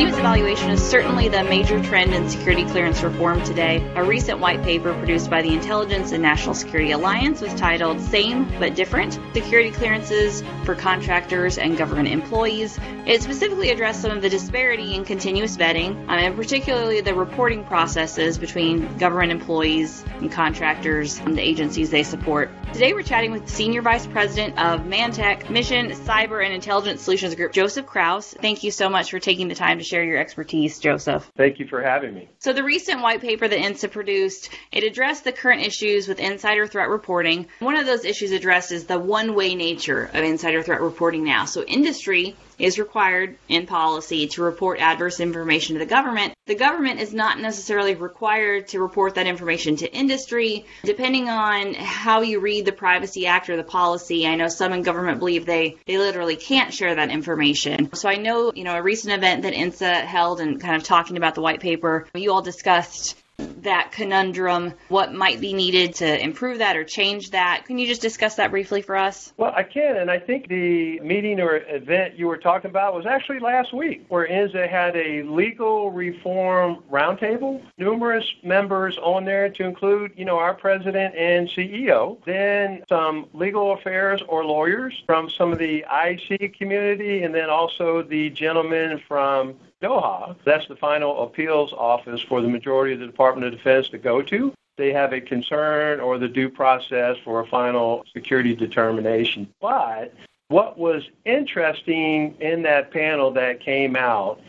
Continuous evaluation is certainly the major trend in security clearance reform today. A recent white paper produced by the Intelligence and National Security Alliance was titled Same but Different Security Clearances for Contractors and Government Employees. It specifically addressed some of the disparity in continuous vetting, um, and particularly the reporting processes between government employees and contractors and the agencies they support. Today we're chatting with Senior Vice President of Mantech Mission, Cyber, and Intelligence Solutions Group, Joseph Kraus. Thank you so much for taking the time to share your expertise, Joseph. Thank you for having me. So the recent white paper that INSA produced, it addressed the current issues with insider threat reporting. One of those issues addressed is the one-way nature of insider threat reporting now. So industry is required in policy to report adverse information to the government. The government is not necessarily required to report that information to industry. Depending on how you read the Privacy Act or the policy, I know some in government believe they, they literally can't share that information. So I know, you know, a recent event that INSA held and kind of talking about the white paper, you all discussed that conundrum, what might be needed to improve that or change that. Can you just discuss that briefly for us? Well, I can, and I think the meeting or event you were talking about was actually last week, where INSA had a legal reform roundtable, numerous members on there to include, you know, our president and CEO, then some legal affairs or lawyers from some of the IC community, and then also the gentleman from DOHA, that's the final appeals office for the majority of the Department of Defense to go to. They have a concern or the due process for a final security determination. But what was interesting in that panel that came out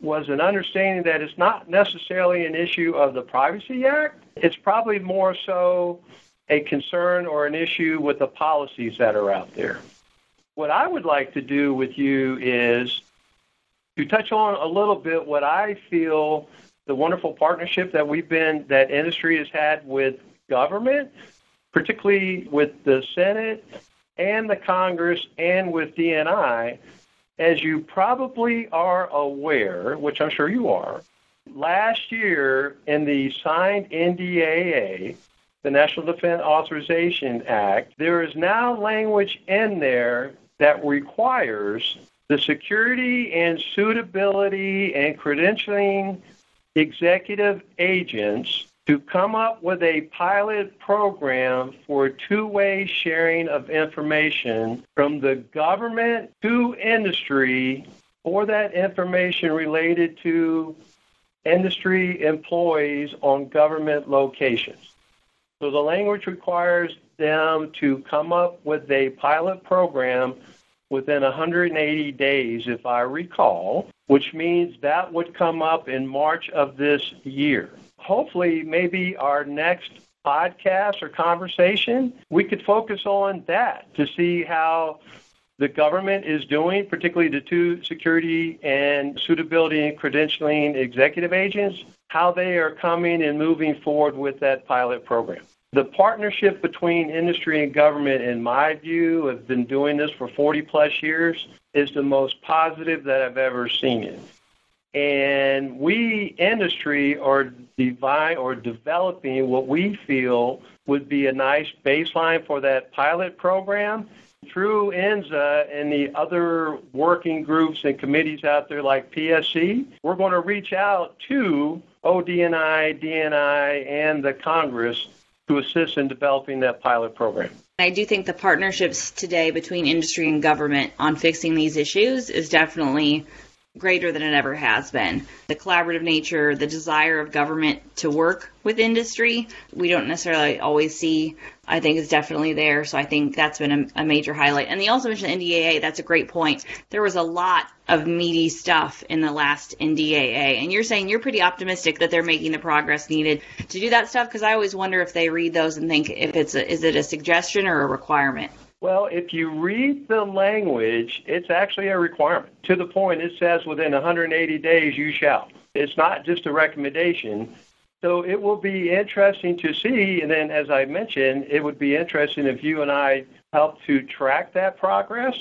was an understanding that it's not necessarily an issue of the Privacy Act. It's probably more so a concern or an issue with the policies that are out there. What I would like to do with you is to touch on a little bit what I feel the wonderful partnership that we've been that industry has had with government, particularly with the Senate and the Congress and with DNI. As you probably are aware, which I'm sure you are, last year in the signed NDAA, the National Defense Authorization Act, there is now language in there that requires the security and suitability and credentialing executive agents to come up with a pilot program for two-way sharing of information from the government to industry for that information related to industry employees on government locations. So the language requires them to come up with a pilot program within 180 days, if I recall, which means that would come up in March of this year. Hopefully, maybe our next podcast or conversation, we could focus on that to see how the government is doing, particularly the two security and suitability and credentialing executive agents, how they are coming and moving forward with that pilot program. The partnership between industry and government, in my view, have been doing this for 40 plus years, is the most positive that I've ever seen it. And we, industry, are divine or developing what we feel would be a nice baseline for that pilot program. Through INSA and the other working groups and committees out there like PSC, we're going to reach out to ODNI, DNI, and the Congress to assist in developing that pilot program. I do think the partnerships today between industry and government on fixing these issues is definitely greater than it ever has been. The collaborative nature, the desire of government to work with industry, we don't necessarily always see, I think is definitely there. So I think that's been a, a major highlight. And they also mentioned NDAA. That's a great point. There was a lot of meaty stuff in the last NDAA. And you're saying you're pretty optimistic that they're making the progress needed to do that stuff? Because I always wonder if they read those and think if it's a, is it a suggestion or a requirement? Well, if you read the language, it's actually a requirement. To the point, it says within 180 days you shall. It's not just a recommendation. So it will be interesting to see. And then, as I mentioned, it would be interesting if you and I help to track that progress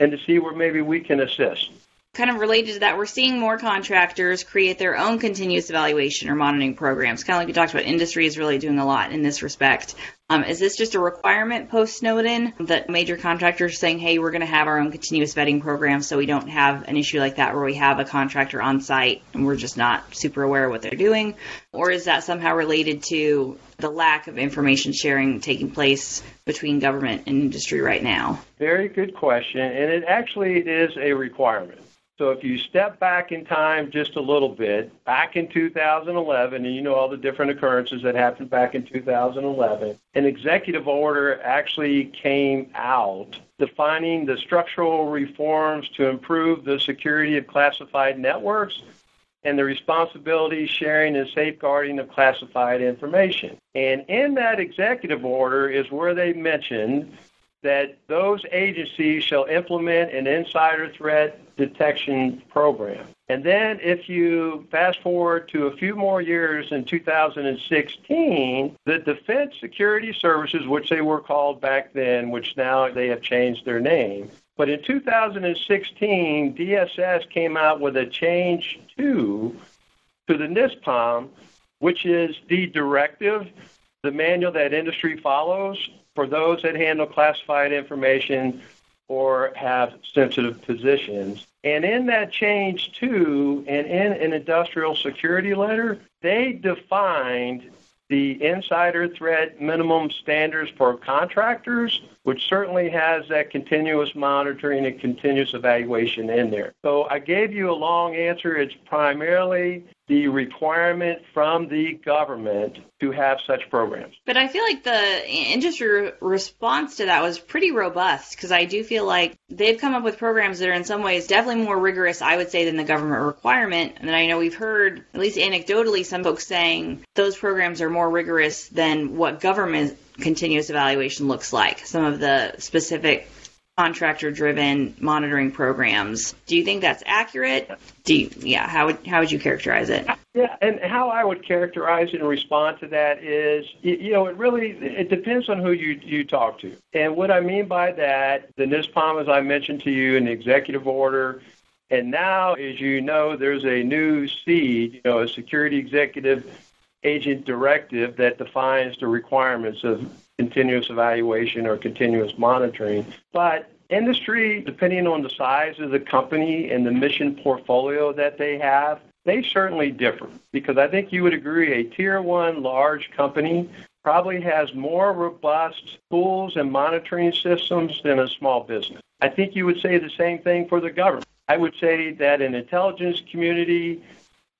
and to see where maybe we can assist kind of related to that, we're seeing more contractors create their own continuous evaluation or monitoring programs. Kind of like we talked about, industry is really doing a lot in this respect. Um, is this just a requirement post Snowden that major contractors saying, hey, we're going to have our own continuous vetting program so we don't have an issue like that where we have a contractor on site and we're just not super aware of what they're doing? Or is that somehow related to the lack of information sharing taking place between government and industry right now? Very good question, and it actually is a requirement. So if you step back in time just a little bit, back in 2011, and you know all the different occurrences that happened back in 2011, an executive order actually came out defining the structural reforms to improve the security of classified networks and the responsibility, sharing, and safeguarding of classified information. And in that executive order is where they mentioned that those agencies shall implement an insider threat detection program. And then if you fast forward to a few more years in 2016, the Defense Security Services, which they were called back then, which now they have changed their name, but in 2016, DSS came out with a change to to the NISPOM, which is the directive, the manual that industry follows for those that handle classified information or have sensitive positions. And in that change, too, and in an industrial security letter, they defined the insider threat minimum standards for contractors, which certainly has that continuous monitoring and continuous evaluation in there. So I gave you a long answer. It's primarily the requirement from the government to have such programs. But I feel like the industry response to that was pretty robust because I do feel like they've come up with programs that are in some ways definitely more rigorous, I would say, than the government requirement. And I know we've heard, at least anecdotally, some folks saying those programs are more rigorous than what government continuous evaluation looks like. Some of the specific contractor driven monitoring programs. Do you think that's accurate? Do you, yeah, how would how would you characterize it? Yeah, and how I would characterize it and respond to that is you know, it really it depends on who you you talk to. And what I mean by that, the NISPOM as I mentioned to you in the executive order and now, as you know, there's a new SEAD, you know, a security executive agent directive that defines the requirements of continuous evaluation or continuous monitoring. But industry, depending on the size of the company and the mission portfolio that they have, they certainly differ. Because I think you would agree a tier one large company probably has more robust tools and monitoring systems than a small business. I think you would say the same thing for the government. I would say that an intelligence community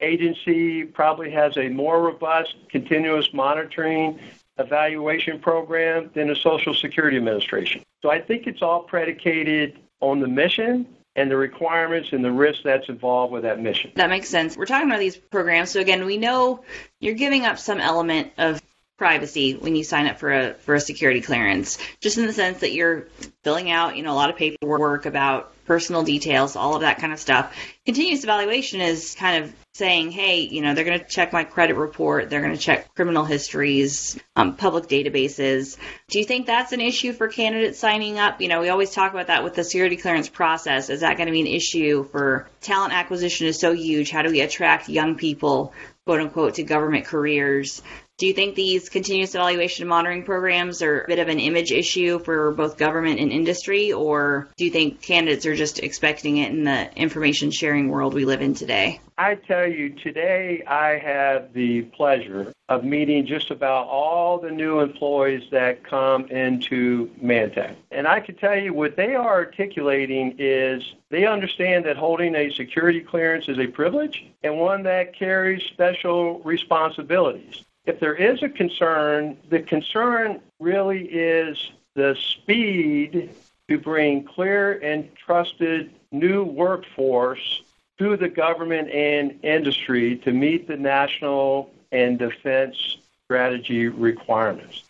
agency probably has a more robust continuous monitoring evaluation program than the Social Security Administration. So I think it's all predicated on the mission and the requirements and the risk that's involved with that mission. That makes sense. We're talking about these programs. So again, we know you're giving up some element of privacy when you sign up for a for a security clearance. Just in the sense that you're filling out you know a lot of paperwork about personal details all of that kind of stuff. Continuous evaluation is kind of saying hey you know they're going to check my credit report they're going to check criminal histories um, public databases. Do you think that's an issue for candidates signing up? You know we always talk about that with the security clearance process. Is that going to be an issue for talent acquisition is so huge how do we attract young people quote unquote to government careers do you think these continuous evaluation monitoring programs are a bit of an image issue for both government and industry, or do you think candidates are just expecting it in the information sharing world we live in today? I tell you, today I have the pleasure of meeting just about all the new employees that come into Mantech. And I can tell you what they are articulating is they understand that holding a security clearance is a privilege and one that carries special responsibilities if there is a concern, the concern really is the speed to bring clear and trusted new workforce to the government and industry to meet the national and defense strategy requirements.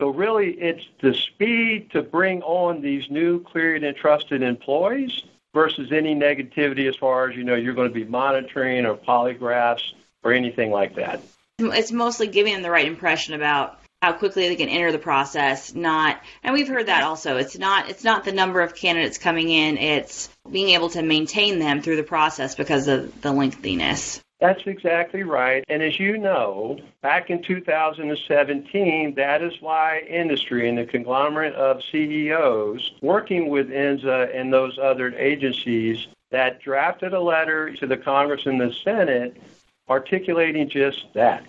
So really, it's the speed to bring on these new cleared and trusted employees versus any negativity as far as, you know, you're going to be monitoring or polygraphs or anything like that it's mostly giving them the right impression about how quickly they can enter the process not and we've heard that also it's not it's not the number of candidates coming in it's being able to maintain them through the process because of the lengthiness That's exactly right. And as you know, back in 2017, that is why industry and the conglomerate of CEOs working with INSA and those other agencies that drafted a letter to the Congress and the Senate articulating just that.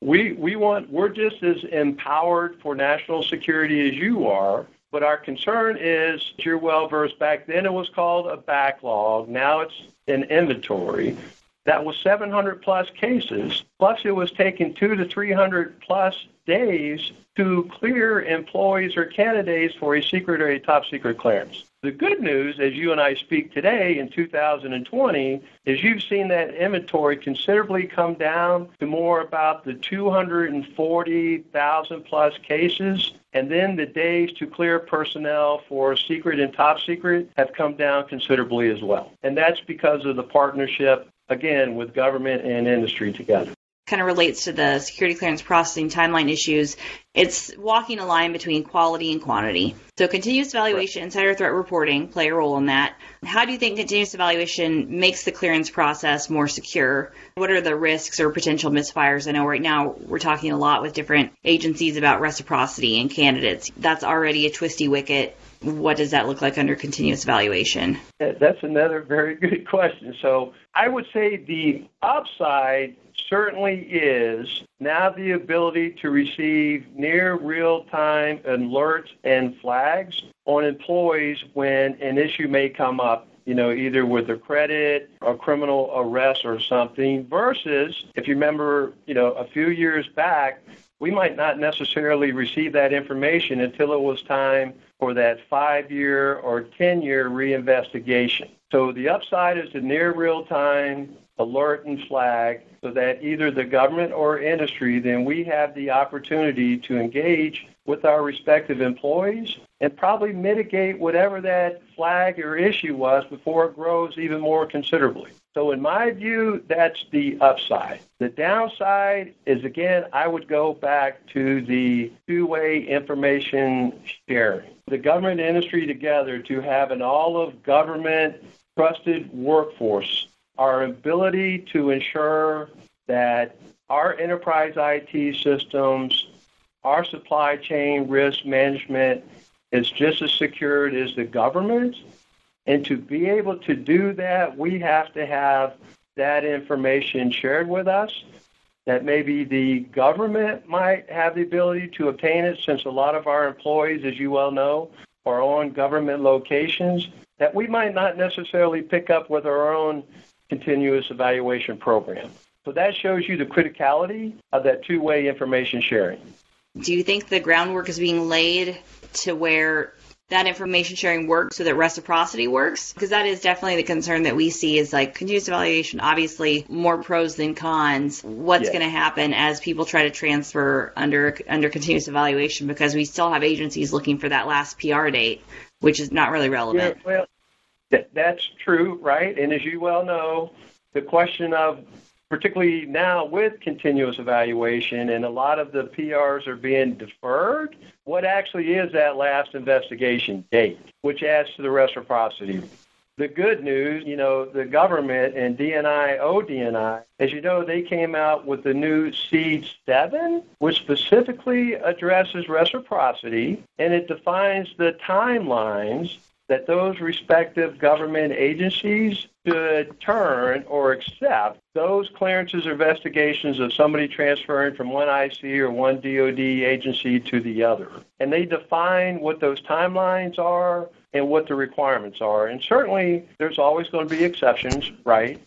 We, we want, we're just as empowered for national security as you are, but our concern is, you're well versed, back then it was called a backlog, now it's an inventory. That was 700 plus cases, plus it was taking two to 300 plus days to clear employees or candidates for a secret or a top secret clearance. The good news, as you and I speak today in 2020, is you've seen that inventory considerably come down to more about the 240,000 plus cases. And then the days to clear personnel for secret and top secret have come down considerably as well. And that's because of the partnership, again, with government and industry together kind of relates to the security clearance processing timeline issues. It's walking a line between quality and quantity. So continuous evaluation, insider threat reporting play a role in that. How do you think continuous evaluation makes the clearance process more secure? What are the risks or potential misfires? I know right now we're talking a lot with different agencies about reciprocity and candidates. That's already a twisty wicket what does that look like under continuous evaluation? That's another very good question. So I would say the upside certainly is now the ability to receive near real time alerts and flags on employees when an issue may come up you know, either with a credit, a criminal arrest or something, versus if you remember, you know, a few years back, we might not necessarily receive that information until it was time for that five year or 10 year reinvestigation. So the upside is the near real time alert and flag so that either the government or industry, then we have the opportunity to engage with our respective employees and probably mitigate whatever that flag or issue was before it grows even more considerably. So, in my view, that's the upside. The downside is, again, I would go back to the two way information sharing. The government and industry together to have an all of government trusted workforce, our ability to ensure that our enterprise IT systems, our supply chain risk management is just as secured as the government and to be able to do that, we have to have that information shared with us. That maybe the government might have the ability to obtain it, since a lot of our employees, as you well know, are on government locations, that we might not necessarily pick up with our own continuous evaluation program. So that shows you the criticality of that two way information sharing. Do you think the groundwork is being laid to where that information sharing works so that reciprocity works because that is definitely the concern that we see is like continuous evaluation obviously more pros than cons. What's going to happen as people try to transfer under under continuous evaluation? Because we still have agencies looking for that last PR date which is not really relevant. yeah, well that, that's true right? And as you well know the question of particularly now with continuous evaluation and a lot of the PRs are being deferred, what actually is that last investigation date, which adds to the reciprocity. The good news, you know, the government and DNI, ODNI, as you know, they came out with the new SEAD 7, which specifically addresses reciprocity and it defines the timelines that those respective government agencies should turn or accept those clearances or investigations of somebody transferring from one IC or one DoD agency to the other. And they define what those timelines are and what the requirements are. And certainly there's always going to be exceptions, right?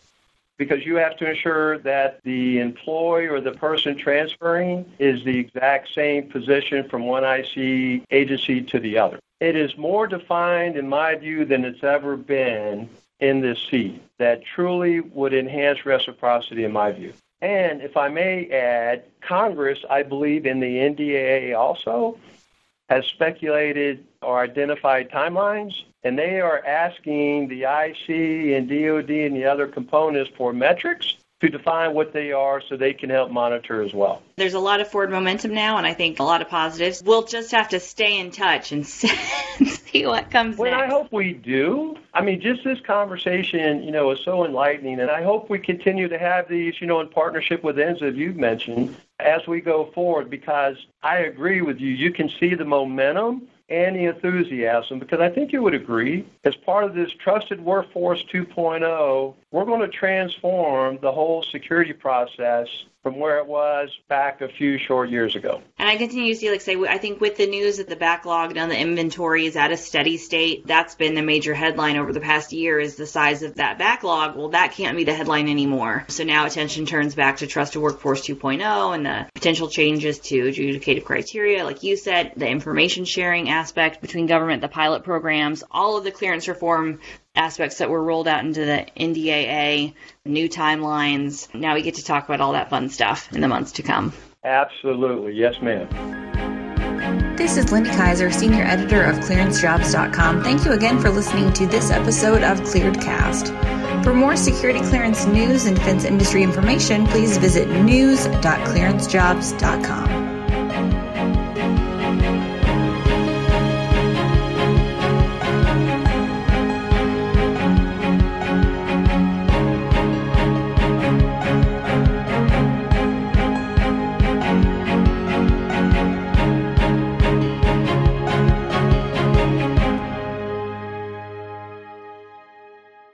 Because you have to ensure that the employee or the person transferring is the exact same position from one IC agency to the other. It is more defined, in my view, than it's ever been in this SEAD that truly would enhance reciprocity, in my view. And if I may add, Congress, I believe in the NDAA also, has speculated or identified timelines, and they are asking the IC and DoD and the other components for metrics to define what they are so they can help monitor as well. There's a lot of forward momentum now, and I think a lot of positives. We'll just have to stay in touch and see what comes well, next. I hope we do. I mean, just this conversation, you know, is so enlightening, and I hope we continue to have these, you know, in partnership with INSA, you've mentioned, as we go forward, because I agree with you. You can see the momentum and the enthusiasm because I think you would agree, as part of this Trusted Workforce 2.0, we're going to transform the whole security process from where it was back a few short years ago. And I continue to see, like, say, I think with the news that the backlog and the inventory is at a steady state, that's been the major headline over the past year is the size of that backlog. Well, that can't be the headline anymore. So now attention turns back to Trusted Workforce 2.0 and the potential changes to adjudicative criteria, like you said, the information sharing aspect between government, the pilot programs, all of the clearance reform aspects that were rolled out into the NDAA, new timelines. Now we get to talk about all that fun stuff in the months to come. Absolutely. Yes, ma'am. This is Lindy Kaiser, Senior Editor of ClearanceJobs.com. Thank you again for listening to this episode of ClearedCast. For more security clearance news and defense industry information, please visit news.clearancejobs.com.